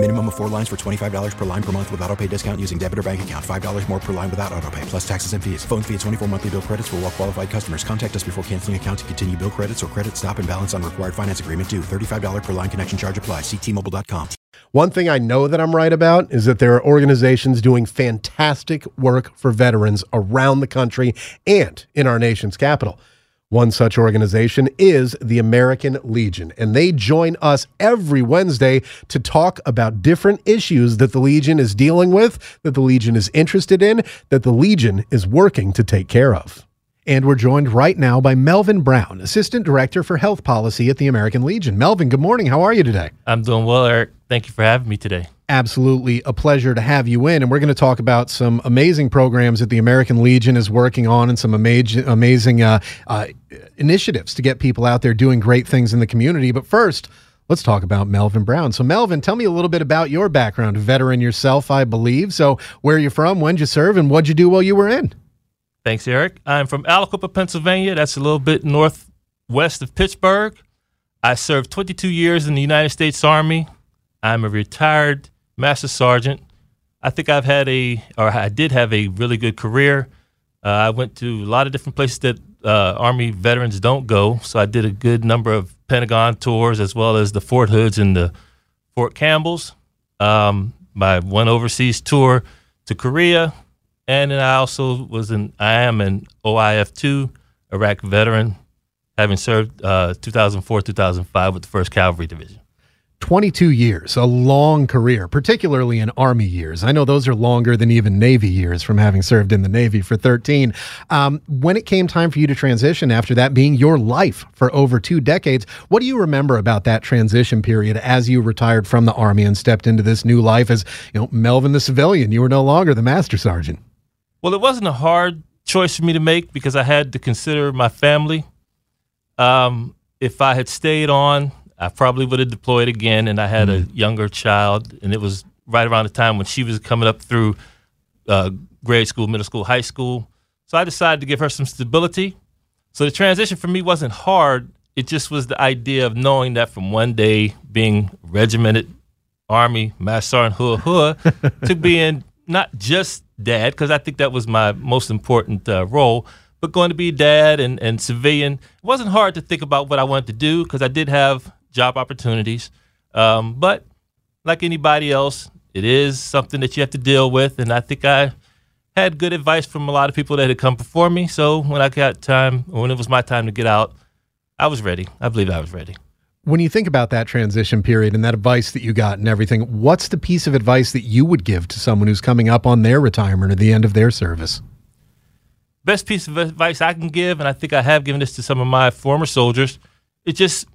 Minimum of four lines for $25 per line per month with auto pay discount using debit or bank account. $5 more per line without auto pay, plus taxes and fees. Phone fee at 24 monthly bill credits for all well qualified customers. Contact us before canceling account to continue bill credits or credit stop and balance on required finance agreement due. $35 per line connection charge apply. Ctmobile.com. One thing I know that I'm right about is that there are organizations doing fantastic work for veterans around the country and in our nation's capital. One such organization is the American Legion, and they join us every Wednesday to talk about different issues that the Legion is dealing with, that the Legion is interested in, that the Legion is working to take care of. And we're joined right now by Melvin Brown, Assistant Director for Health Policy at the American Legion. Melvin, good morning. How are you today? I'm doing well, Eric. Thank you for having me today. Absolutely a pleasure to have you in. And we're going to talk about some amazing programs that the American Legion is working on and some amazing, amazing uh, uh, initiatives to get people out there doing great things in the community. But first, let's talk about Melvin Brown. So, Melvin, tell me a little bit about your background. A veteran yourself, I believe. So, where are you from? When did you serve? And what'd you do while you were in? Thanks, Eric. I'm from Aliquippa, Pennsylvania. That's a little bit northwest of Pittsburgh. I served 22 years in the United States Army. I'm a retired Master Sergeant. I think I've had a, or I did have a really good career. Uh, I went to a lot of different places that uh, Army veterans don't go. So I did a good number of Pentagon tours as well as the Fort Hoods and the Fort Campbells. Um, my one overseas tour to Korea, and then I also was an I am an OIF two Iraq veteran, having served uh, 2004 2005 with the First Cavalry Division. 22 years, a long career, particularly in Army years. I know those are longer than even Navy years from having served in the Navy for 13. Um, when it came time for you to transition after that being your life for over two decades, what do you remember about that transition period as you retired from the Army and stepped into this new life as, you know, Melvin the civilian? You were no longer the Master Sergeant. Well, it wasn't a hard choice for me to make because I had to consider my family. Um, if I had stayed on, I probably would have deployed again, and I had mm-hmm. a younger child, and it was right around the time when she was coming up through uh, grade school, middle school, high school. So I decided to give her some stability. So the transition for me wasn't hard. It just was the idea of knowing that from one day being regimented Army, Master Sergeant Hooah Hooah, to being not just dad, because I think that was my most important uh, role, but going to be dad and, and civilian. It wasn't hard to think about what I wanted to do because I did have job opportunities. Um, but like anybody else, it is something that you have to deal with. And I think I had good advice from a lot of people that had come before me. So when I got time, when it was my time to get out, I was ready. I believe I was ready. When you think about that transition period and that advice that you got and everything, what's the piece of advice that you would give to someone who's coming up on their retirement or the end of their service? Best piece of advice I can give, and I think I have given this to some of my former soldiers, it just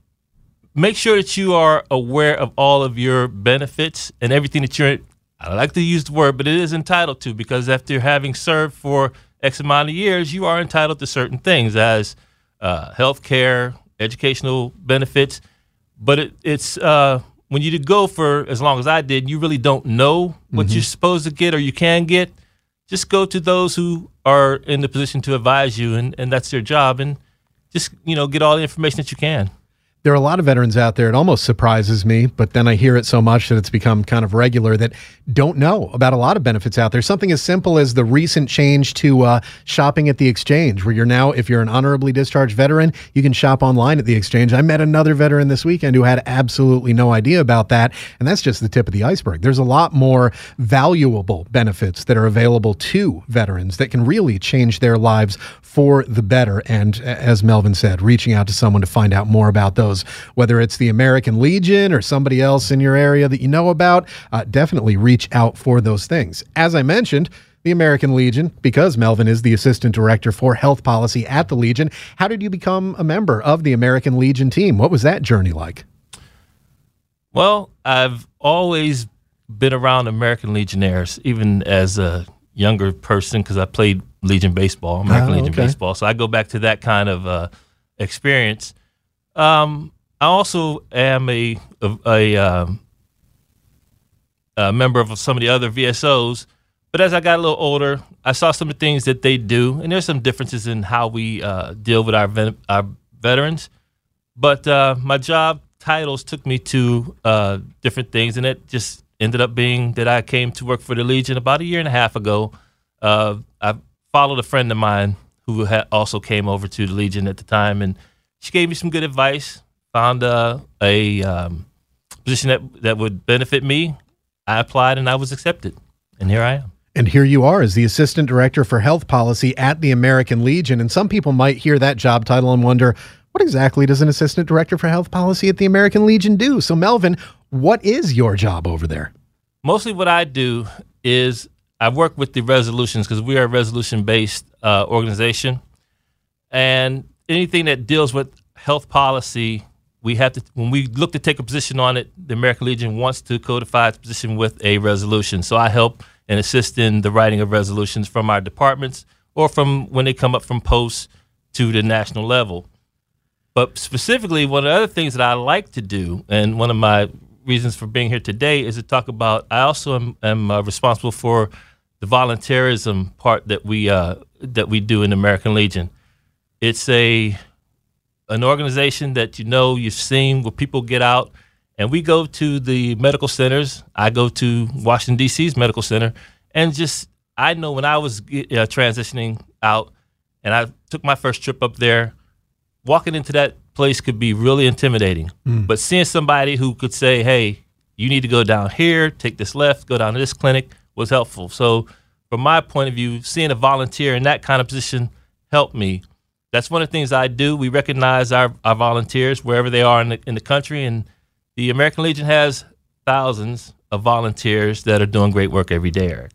make sure that you are aware of all of your benefits and everything that you're I like to use the word, but it is entitled to because after having served for X amount of years, you are entitled to certain things as uh, health care, educational benefits. But it, it's uh, when you go for as long as I did, you really don't know what mm-hmm. you're supposed to get or you can get. Just go to those who are in the position to advise you, and, and that's their job. And just you know get all the information that you can there are a lot of veterans out there. It almost surprises me, but then I hear it so much that it's become kind of regular that don't know about a lot of benefits out there. Something as simple as the recent change to uh, shopping at the exchange, where you're now, if you're an honorably discharged veteran, you can shop online at the exchange. I met another veteran this weekend who had absolutely no idea about that. And that's just the tip of the iceberg. There's a lot more valuable benefits that are available to veterans that can really change their lives for the better. And as Melvin said, reaching out to someone to find out more about those those, whether it's the American Legion or somebody else in your area that you know about, uh, definitely reach out for those things. As I mentioned, the American Legion, because Melvin is the assistant director for health policy at the Legion. How did you become a member of the American Legion team? What was that journey like? Well, I've always been around American Legionnaires, even as a younger person, because I played Legion baseball, American oh, Legion okay. baseball. So I go back to that kind of uh, experience. Um, I also am a a, a um, a member of some of the other VSOs. But as I got a little older, I saw some of the things that they do, and there's some differences in how we uh, deal with our ven- our veterans. But uh, my job titles took me to uh, different things, and it just ended up being that I came to work for the Legion about a year and a half ago. Uh, I followed a friend of mine who also came over to the Legion at the time, and she gave me some good advice. Found uh, a um, position that that would benefit me. I applied and I was accepted, and here I am. And here you are as the Assistant Director for Health Policy at the American Legion. And some people might hear that job title and wonder, what exactly does an Assistant Director for Health Policy at the American Legion do? So, Melvin, what is your job over there? Mostly what I do is I work with the resolutions because we are a resolution based uh, organization. And anything that deals with health policy, we have to, when we look to take a position on it, the American Legion wants to codify its position with a resolution. So I help and assist in the writing of resolutions from our departments or from when they come up from posts to the national level. But specifically, one of the other things that I like to do, and one of my reasons for being here today, is to talk about. I also am, am uh, responsible for the volunteerism part that we uh, that we do in the American Legion. It's a an organization that you know you've seen where people get out and we go to the medical centers. I go to Washington D.C.'s medical center, and just I know when I was uh, transitioning out, and I took my first trip up there walking into that place could be really intimidating. Mm. But seeing somebody who could say, hey, you need to go down here, take this left, go down to this clinic was helpful. So, from my point of view, seeing a volunteer in that kind of position helped me. That's one of the things I do. We recognize our, our volunteers wherever they are in the, in the country. And the American Legion has thousands of volunteers that are doing great work every day, Eric.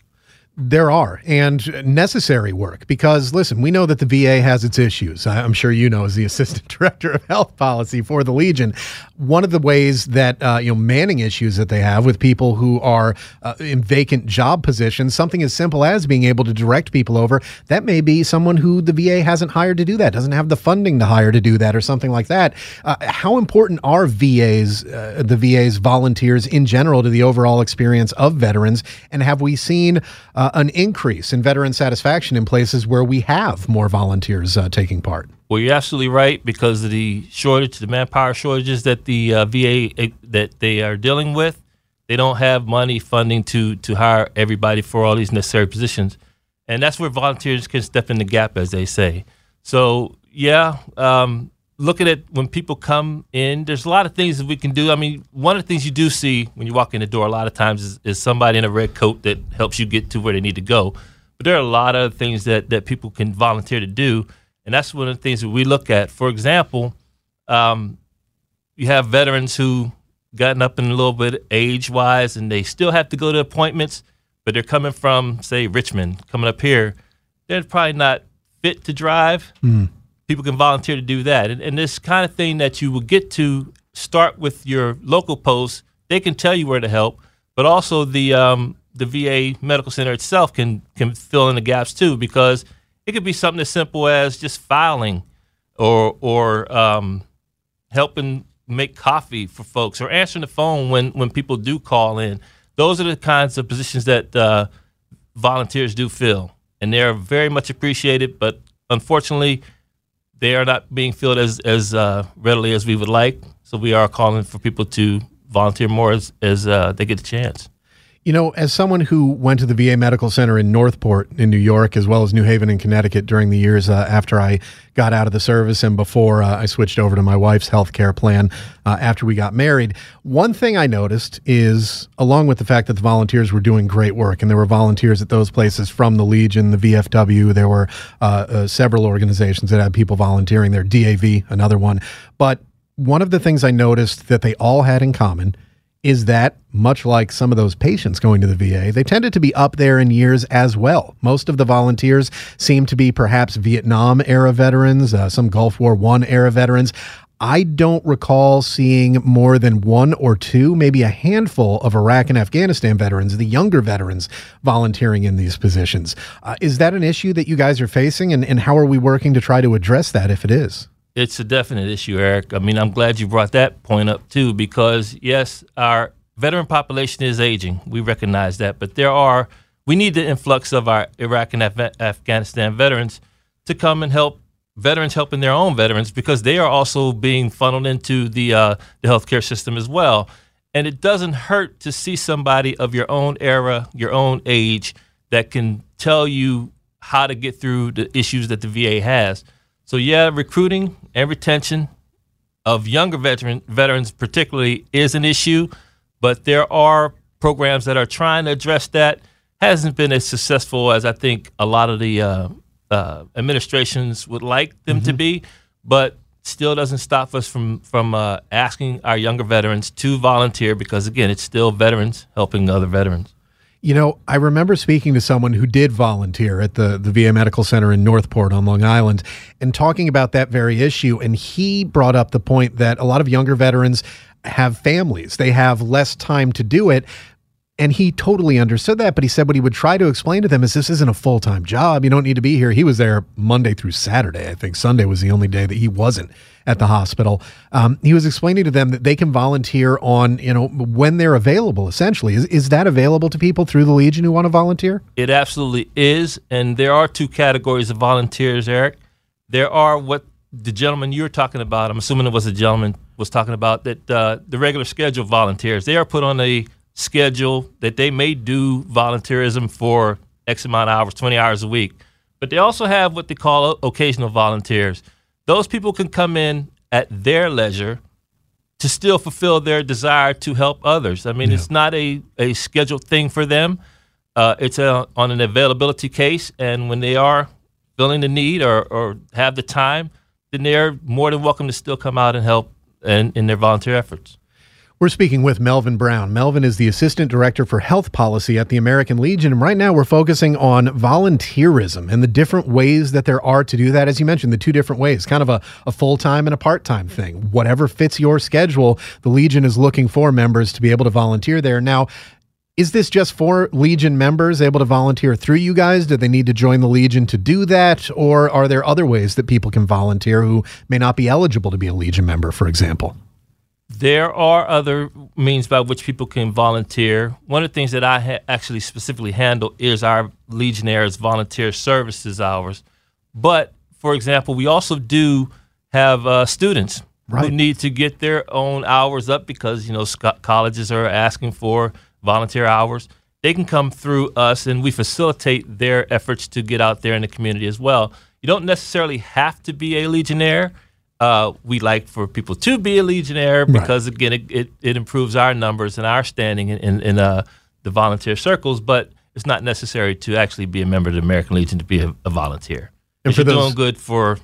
There are, and necessary work because, listen, we know that the VA has its issues. I'm sure you know, as the assistant director of health policy for the Legion, one of the ways that, uh, you know, manning issues that they have with people who are uh, in vacant job positions, something as simple as being able to direct people over, that may be someone who the VA hasn't hired to do that, doesn't have the funding to hire to do that, or something like that. Uh, how important are VAs, uh, the VA's volunteers in general, to the overall experience of veterans? And have we seen, uh, an increase in veteran satisfaction in places where we have more volunteers uh, taking part. Well, you're absolutely right because of the shortage, the manpower shortages that the uh, VA eh, that they are dealing with. They don't have money funding to to hire everybody for all these necessary positions, and that's where volunteers can step in the gap, as they say. So, yeah, um, looking at when people come in, there's a lot of things that we can do. I mean, one of the things you do see when you walk in the door a lot of times is, is somebody in a red coat that helps you get to where they need to go. But there are a lot of things that, that people can volunteer to do. And that's one of the things that we look at. For example, um, you have veterans who gotten up in a little bit age wise and they still have to go to appointments, but they're coming from, say, Richmond, coming up here. They're probably not fit to drive. Mm people can volunteer to do that. And, and this kind of thing that you will get to start with your local post, they can tell you where to help, but also the um, the VA medical center itself can can fill in the gaps too, because it could be something as simple as just filing, or or um, helping make coffee for folks, or answering the phone when when people do call in. Those are the kinds of positions that uh, volunteers do fill, and they are very much appreciated. But unfortunately, they are not being filled as as uh, readily as we would like. So we are calling for people to volunteer more as as uh, they get the chance. You know, as someone who went to the VA Medical Center in Northport in New York, as well as New Haven in Connecticut during the years uh, after I got out of the service and before uh, I switched over to my wife's health care plan uh, after we got married, one thing I noticed is, along with the fact that the volunteers were doing great work, and there were volunteers at those places from the Legion, the VFW, there were uh, uh, several organizations that had people volunteering there, DAV, another one. But one of the things I noticed that they all had in common – is that much like some of those patients going to the VA, they tended to be up there in years as well. Most of the volunteers seem to be perhaps Vietnam era veterans, uh, some Gulf War One era veterans. I don't recall seeing more than one or two, maybe a handful of Iraq and Afghanistan veterans, the younger veterans, volunteering in these positions. Uh, is that an issue that you guys are facing, and, and how are we working to try to address that if it is? It's a definite issue, Eric. I mean, I'm glad you brought that point up too, because yes, our veteran population is aging. We recognize that, but there are we need the influx of our Iraq and Af- Afghanistan veterans to come and help veterans helping their own veterans because they are also being funneled into the uh, the healthcare system as well. And it doesn't hurt to see somebody of your own era, your own age, that can tell you how to get through the issues that the VA has. So yeah, recruiting and retention of younger veteran veterans particularly is an issue, but there are programs that are trying to address that. Hasn't been as successful as I think a lot of the uh, uh, administrations would like them mm-hmm. to be, but still doesn't stop us from from uh, asking our younger veterans to volunteer because again, it's still veterans helping other veterans. You know, I remember speaking to someone who did volunteer at the, the VA Medical Center in Northport on Long Island and talking about that very issue. And he brought up the point that a lot of younger veterans have families, they have less time to do it. And he totally understood that, but he said what he would try to explain to them is this isn't a full time job. You don't need to be here. He was there Monday through Saturday. I think Sunday was the only day that he wasn't at the hospital. Um, he was explaining to them that they can volunteer on, you know, when they're available. Essentially, is is that available to people through the Legion who want to volunteer? It absolutely is, and there are two categories of volunteers, Eric. There are what the gentleman you were talking about. I'm assuming it was a gentleman was talking about that uh, the regular schedule volunteers. They are put on a schedule that they may do volunteerism for X amount of hours, 20 hours a week. But they also have what they call occasional volunteers. Those people can come in at their leisure to still fulfill their desire to help others. I mean, yeah. it's not a, a scheduled thing for them. Uh, it's a, on an availability case, and when they are feeling the need or, or have the time, then they're more than welcome to still come out and help in, in their volunteer efforts. We're speaking with Melvin Brown. Melvin is the Assistant Director for Health Policy at the American Legion. And right now we're focusing on volunteerism and the different ways that there are to do that. As you mentioned, the two different ways, kind of a, a full time and a part time thing. Whatever fits your schedule, the Legion is looking for members to be able to volunteer there. Now, is this just for Legion members able to volunteer through you guys? Do they need to join the Legion to do that? Or are there other ways that people can volunteer who may not be eligible to be a Legion member, for example? There are other means by which people can volunteer. One of the things that I ha- actually specifically handle is our Legionnaires volunteer services hours. But for example, we also do have uh, students right. who need to get their own hours up because you know sc- colleges are asking for volunteer hours. They can come through us, and we facilitate their efforts to get out there in the community as well. You don't necessarily have to be a Legionnaire uh, we like for people to be a Legionnaire because right. again, it, it, it, improves our numbers and our standing in, in, in uh, the volunteer circles. But it's not necessary to actually be a member of the American Legion to be a, a volunteer. And for you're those, doing good for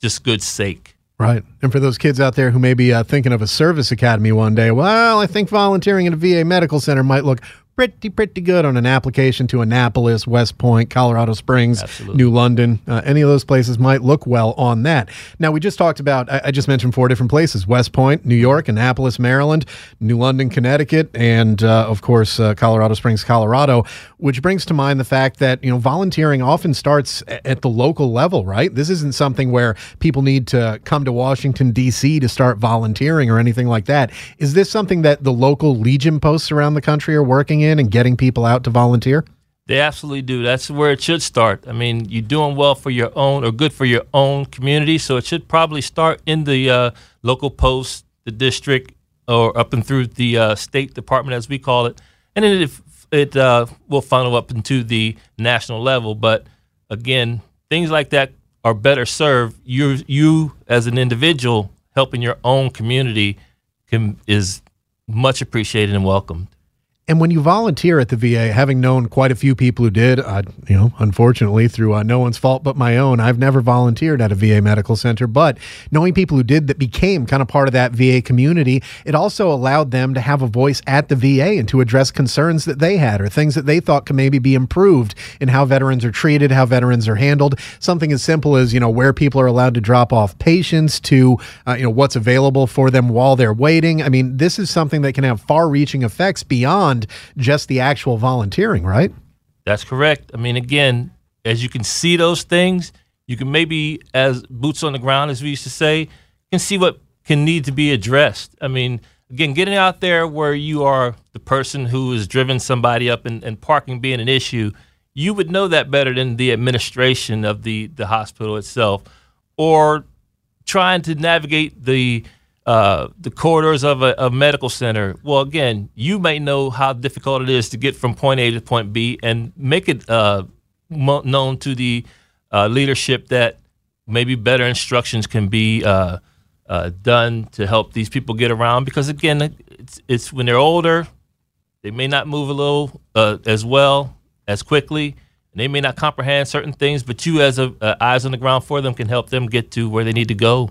just good sake. Right. And for those kids out there who may be uh, thinking of a service academy one day, well, I think volunteering at a VA medical center might look pretty pretty good on an application to Annapolis, West Point, Colorado Springs, Absolutely. New London. Uh, any of those places might look well on that. Now we just talked about. I, I, just mentioned four different places: West Point, New York, Annapolis, Maryland, New London, Connecticut, and uh, of course uh, Colorado Springs, Colorado. Which brings to mind the fact that you know volunteering often starts at the local level. Right. This isn't something where people need to come to Washington D.C. to start volunteering or anything like that. Is this something that the local Legion posts around the country are working in? In and getting people out to volunteer? They absolutely do. That's where it should start. I mean, you're doing well for your own or good for your own community, so it should probably start in the uh, local post, the district, or up and through the uh, state department, as we call it, and then it, it uh, will funnel up into the national level. But again, things like that are better served. You, you as an individual, helping your own community can, is much appreciated and welcomed. And when you volunteer at the VA, having known quite a few people who did, uh, you know, unfortunately through uh, no one's fault but my own, I've never volunteered at a VA medical center. But knowing people who did that became kind of part of that VA community, it also allowed them to have a voice at the VA and to address concerns that they had or things that they thought could maybe be improved in how veterans are treated, how veterans are handled. Something as simple as you know where people are allowed to drop off patients to uh, you know what's available for them while they're waiting. I mean, this is something that can have far-reaching effects beyond beyond just the actual volunteering, right? That's correct. I mean, again, as you can see those things, you can maybe, as boots on the ground, as we used to say, can see what can need to be addressed. I mean, again, getting out there where you are the person who has driven somebody up and, and parking being an issue, you would know that better than the administration of the, the hospital itself. Or trying to navigate the uh, the corridors of a, a, medical center. Well, again, you may know how difficult it is to get from point A to point B, and make it uh, mo- known to the uh, leadership that maybe better instructions can be uh, uh, done to help these people get around. Because again, it's, it's when they're older, they may not move a little uh, as well as quickly. And they may not comprehend certain things, but you, as a, eyes on the ground for them, can help them get to where they need to go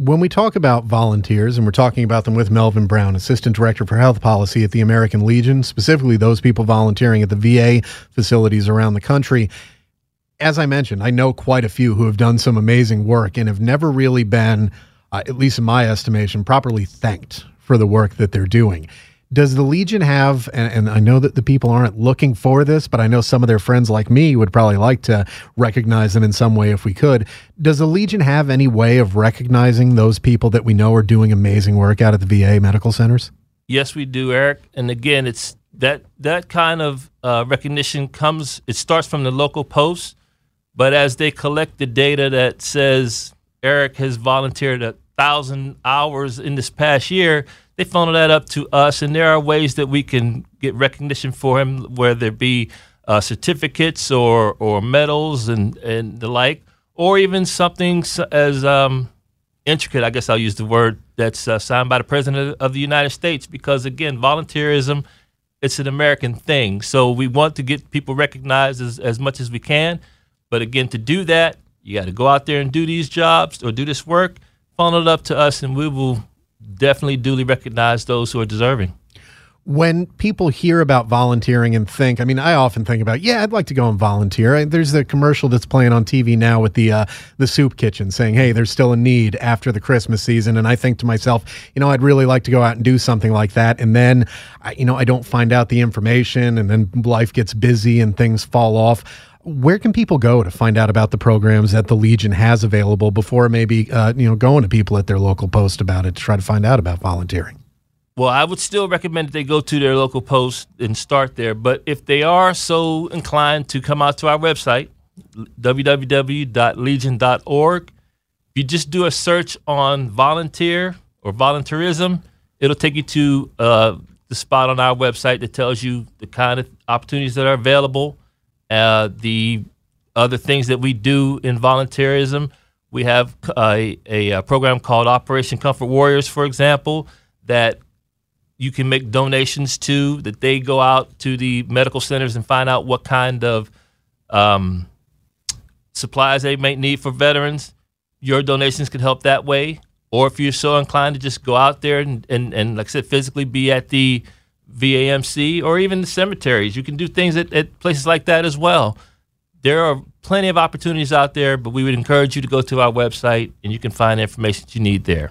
when we talk about volunteers, and we're talking about them with Melvin Brown, Assistant Director for Health Policy at the American Legion, specifically those people volunteering at the VA facilities around the country, as I mentioned, I know quite a few who have done some amazing work and have never really been, uh, at least in my estimation, properly thanked for the work that they're doing. Does the Legion have, and, and, I know that the people aren't looking for this, but I know some of their friends like me would probably like to recognize them in some way if we could. Does the Legion have any way of recognizing those people that we know are doing amazing work out at the VA medical centers? Yes, we do, Eric. And again, it's that that kind of uh, recognition comes. It starts from the local posts, but as they collect the data that says Eric has volunteered a thousand hours in this past year, they funnel that up to us, and there are ways that we can get recognition for him, whether it be uh, certificates or or medals and and the like, or even something as um, intricate. I guess I'll use the word that's uh, signed by the president of the United States, because again, volunteerism it's an American thing. So we want to get people recognized as, as much as we can. But again, to do that, you got to go out there and do these jobs or do this work, funnel it up to us, and we will definitely duly recognize those who are deserving. When people hear about volunteering and think, I mean, I often think about, yeah, I'd like to go and volunteer. There's the commercial that's playing on TV now with the uh, the soup kitchen saying, "Hey, there's still a need after the Christmas season." And I think to myself, you know, I'd really like to go out and do something like that. And then, I, you know, I don't find out the information, and then life gets busy and things fall off where can people go to find out about the programs that the Legion has available before maybe uh, you know going to people at their local post about it to try to find out about volunteering? Well, I would still recommend that they go to their local post and start there. But if they are so inclined to come out to our website, www.legion.org, if you just do a search on volunteer or volunteerism, it'll take you to uh, the spot on our website that tells you the kind of opportunities that are available uh, the other things that we do in volunteerism, we have a, a, program called Operation Comfort Warriors, for example, that you can make donations to, that they go out to the medical centers and find out what kind of um, supplies they may need for veterans. Your donations can help that way. Or if you're so inclined to just go out there and, and, and like I said, physically be at the VAMC, or even the cemeteries. You can do things at, at places like that as well. There are plenty of opportunities out there, but we would encourage you to go to our website and you can find the information that you need there.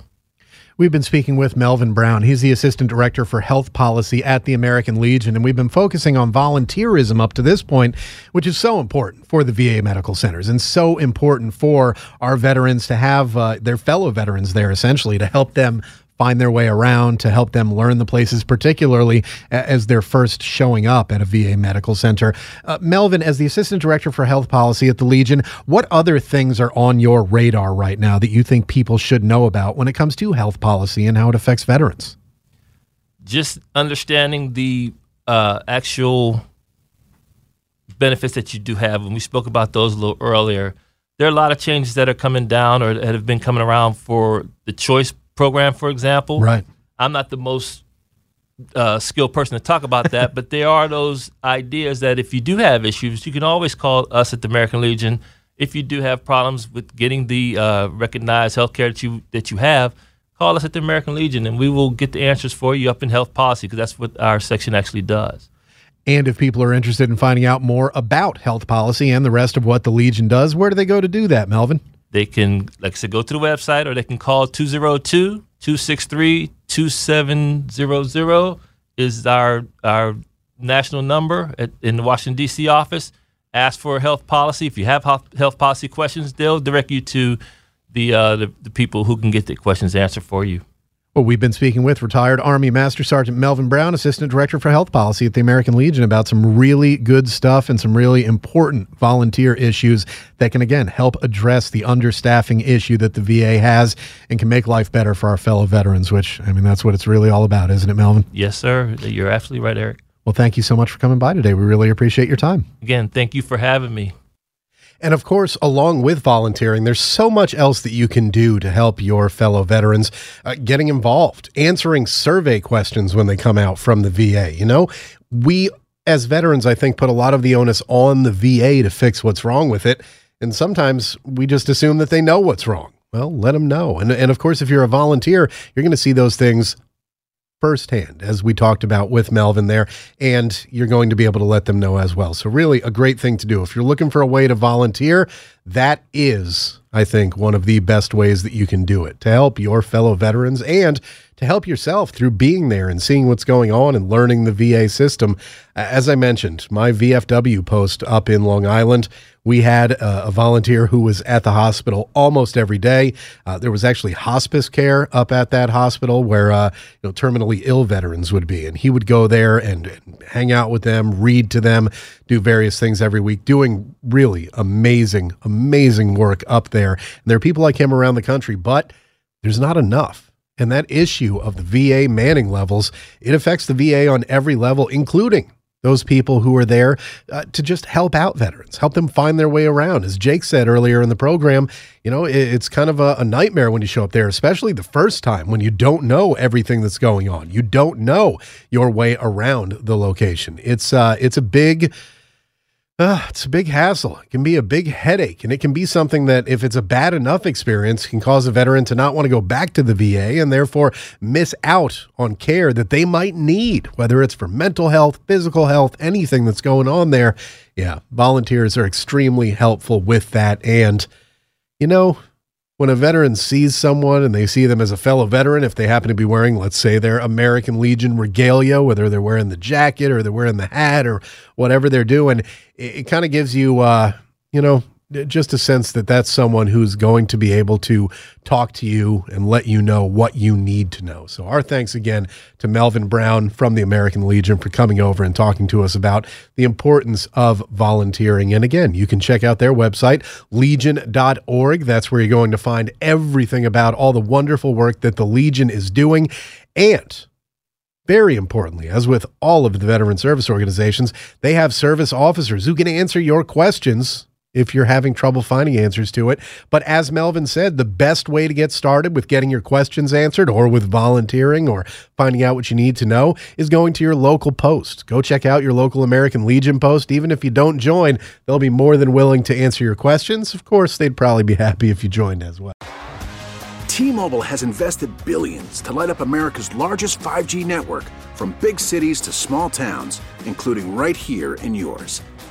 We've been speaking with Melvin Brown. He's the Assistant Director for Health Policy at the American Legion, and we've been focusing on volunteerism up to this point, which is so important for the VA medical centers and so important for our veterans to have uh, their fellow veterans there essentially to help them find their way around to help them learn the places, particularly as they're first showing up at a VA medical center. Uh, Melvin, as the Assistant Director for Health Policy at the Legion, what other things are on your radar right now that you think people should know about when it comes to health policy and how it affects veterans? Just understanding the uh, actual benefits that you do have, and we spoke about those a little earlier. There are a lot of changes that are coming down or that have been coming around for the choice program, for example. Right. I'm not the most uh, skilled person to talk about that, but there are those ideas that if you do have issues, you can always call us at the American Legion. If you do have problems with getting the uh, recognized health care that you that you have, call us at the American Legion, and we will get the answers for you up in health policy because that's what our section actually does. And if people are interested in finding out more about health policy and the rest of what the Legion does, where do they go to do that, Melvin? They can, like I said, go to the website or they can call 202 263 2700 is our, our national number at, in the Washington, D.C. office. Ask for health policy. If you have health policy questions, they'll direct you to the, uh, the, the people who can get the questions answered for you. Well, we've been speaking with retired Army Master Sergeant Melvin Brown, Assistant Director for Health Policy at the American Legion, about some really good stuff and some really important volunteer issues that can, again, help address the understaffing issue that the VA has and can make life better for our fellow veterans, which, I mean, that's what it's really all about, isn't it, Melvin? Yes, sir. You're absolutely right, Eric. Well, thank you so much for coming by today. We really appreciate your time. Again, thank you for having me. And of course, along with volunteering, there's so much else that you can do to help your fellow veterans uh, getting involved, answering survey questions when they come out from the VA. You know, we as veterans, I think, put a lot of the onus on the VA to fix what's wrong with it. And sometimes we just assume that they know what's wrong. Well, let them know. And, and of course, if you're a volunteer, you're going to see those things firsthand, as we talked about with Melvin there, and you're going to be able to let them know as well. So, really, a great thing to do. If you're looking for a way to volunteer, that is, I think, one of the best ways that you can do it to help your fellow veterans and to help yourself through being there and seeing what's going on and learning the VA system. As I mentioned, my VFW post up in Long Island, we had a, a volunteer who was at the hospital almost every day. Uh, there was actually hospice care up at that hospital where uh, you know terminally ill veterans would be, and he would go there and hang out with them, read to them, do various things every week, doing really amazing, amazing work up there. And there are people like him around the country, but there's not enough. And that issue of the VA manning levels, it affects the VA on every level, including those people who are there uh, to just help out veterans, help them find their way around. As Jake said earlier in the program, you know, it, it's kind of a, a, nightmare when you show up there, especially the first time when you don't know everything that's going on. You don't know your way around the location. It's uh, it's a big uh, it's a big hassle. It can be a big headache, and it can be something that, if it's a bad enough experience, can cause a veteran to not want to go back to the VA and therefore miss out on care that they might need, whether it's for mental health, physical health, anything that's going on there. Yeah, volunteers are extremely helpful with that. And, you know, when a veteran sees someone and they see them as a fellow veteran, if they happen to be wearing, let's say, their American Legion regalia, whether they're wearing the jacket or they're wearing the hat or whatever they're doing, it, it kind of gives you, uh, you know, just a sense that that's someone who's going to be able to talk to you and let you know what you need to know. So, our thanks again to Melvin Brown from the American Legion for coming over and talking to us about the importance of volunteering. And again, you can check out their website, legion.org. That's where you're going to find everything about all the wonderful work that the Legion is doing. And very importantly, as with all of the veteran service organizations, they have service officers who can answer your questions if you're having trouble finding answers to it. But as Melvin said, the best way to get started with getting your questions answered or with volunteering or finding out what you need to know is going to your local post. Go check out your local American Legion post. Even if you don't join, they'll be more than willing to answer your questions. Of course, they'd probably be happy if you joined as well. T-Mobile has invested billions to light up America's largest 5G network from big cities to small towns, including right here in yours.